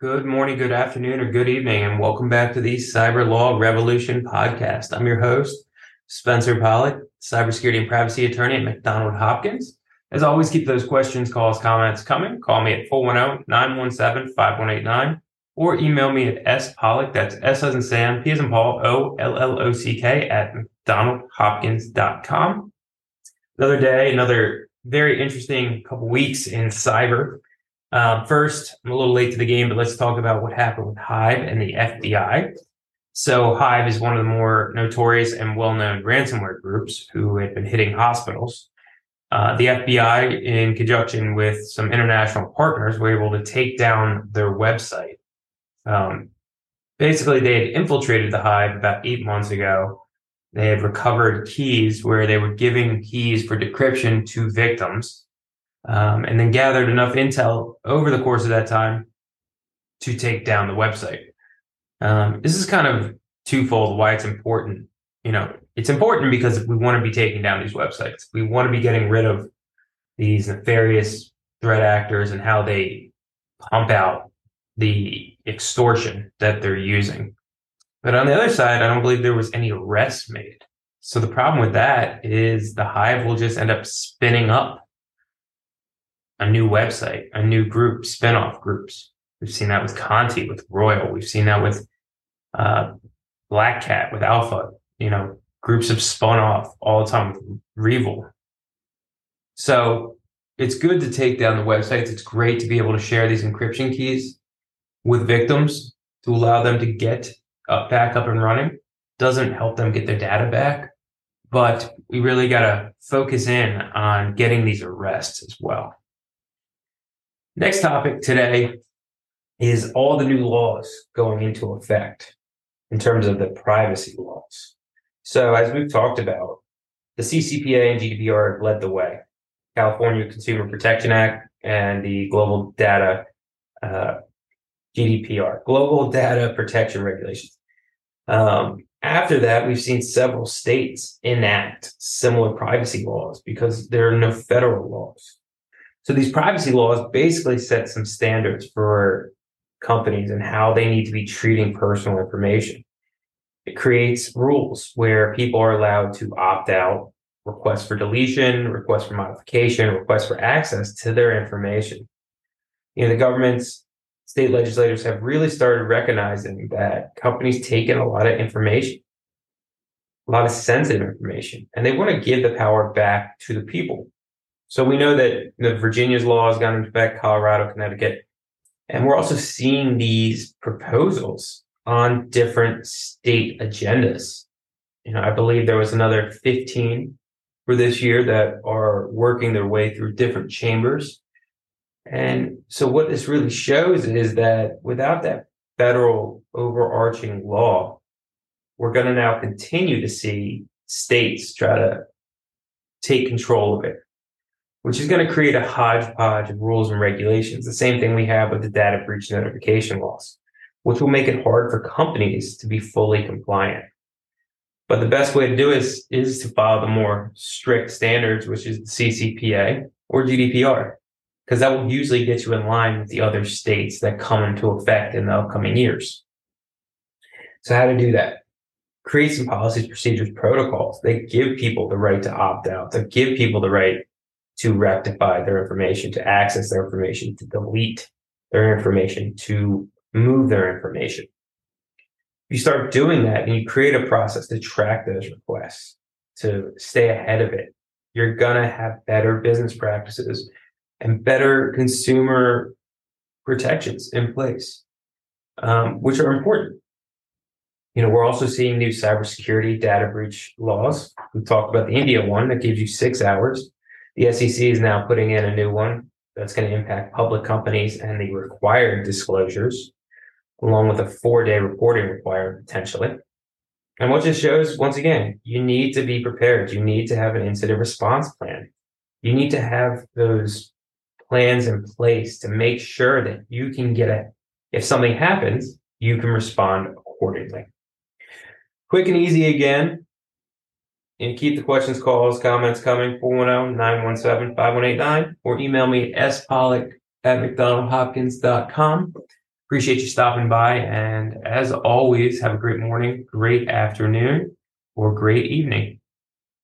Good morning, good afternoon, or good evening, and welcome back to the Cyber Law Revolution podcast. I'm your host, Spencer Pollock, cybersecurity and privacy attorney at McDonald Hopkins. As always, keep those questions, calls, comments coming. Call me at 410-917-5189 or email me at spollock, that's S as in Sam, P as in Paul, O-L-L-O-C-K at mcdonaldhopkins.com. Another day, another very interesting couple weeks in cyber. Um, first, I'm a little late to the game, but let's talk about what happened with Hive and the FBI. So, Hive is one of the more notorious and well known ransomware groups who had been hitting hospitals. Uh, the FBI, in conjunction with some international partners, were able to take down their website. Um, basically, they had infiltrated the Hive about eight months ago. They had recovered keys where they were giving keys for decryption to victims um, and then gathered enough intel over the course of that time to take down the website. Um, this is kind of twofold why it's important. You know, it's important because we want to be taking down these websites. We want to be getting rid of these nefarious threat actors and how they pump out the extortion that they're using. But on the other side, I don't believe there was any arrests made. So the problem with that is the hive will just end up spinning up a new website, a new group, spinoff groups. We've seen that with Conti, with Royal. We've seen that with uh, Black Cat, with Alpha. You know, groups have spun off all the time with Revil. So it's good to take down the websites. It's great to be able to share these encryption keys with victims to allow them to get up, back up and running. Doesn't help them get their data back, but we really got to focus in on getting these arrests as well. Next topic today is all the new laws going into effect in terms of the privacy laws. So, as we've talked about, the CCPA and GDPR have led the way. California Consumer Protection Act and the Global Data uh, GDPR, Global Data Protection Regulations. Um, after that, we've seen several states enact similar privacy laws because there are no federal laws. So these privacy laws basically set some standards for companies and how they need to be treating personal information. It creates rules where people are allowed to opt out, request for deletion, request for modification, request for access to their information. You know, the government's state legislators have really started recognizing that companies take in a lot of information, a lot of sensitive information, and they want to give the power back to the people. So we know that the Virginia's law has gone into effect, Colorado, Connecticut, and we're also seeing these proposals on different state agendas. You know, I believe there was another 15 for this year that are working their way through different chambers. And so what this really shows is that without that federal overarching law, we're going to now continue to see states try to take control of it which is going to create a hodgepodge of rules and regulations. The same thing we have with the data breach notification laws, which will make it hard for companies to be fully compliant. But the best way to do is, is to follow the more strict standards, which is the CCPA or GDPR, because that will usually get you in line with the other states that come into effect in the upcoming years. So how to do that? Create some policies, procedures, protocols. They give people the right to opt out, to give people the right to rectify their information, to access their information, to delete their information, to move their information. You start doing that and you create a process to track those requests, to stay ahead of it. You're going to have better business practices and better consumer protections in place, um, which are important. You know, we're also seeing new cybersecurity data breach laws. We talked about the India one that gives you six hours the SEC is now putting in a new one that's going to impact public companies and the required disclosures, along with a four day reporting requirement potentially. And what this shows, once again, you need to be prepared. You need to have an incident response plan. You need to have those plans in place to make sure that you can get it. If something happens, you can respond accordingly. Quick and easy again. And keep the questions, calls, comments coming 410-917-5189 or email me spollock at mcdonaldhopkins.com. Appreciate you stopping by. And as always, have a great morning, great afternoon, or great evening.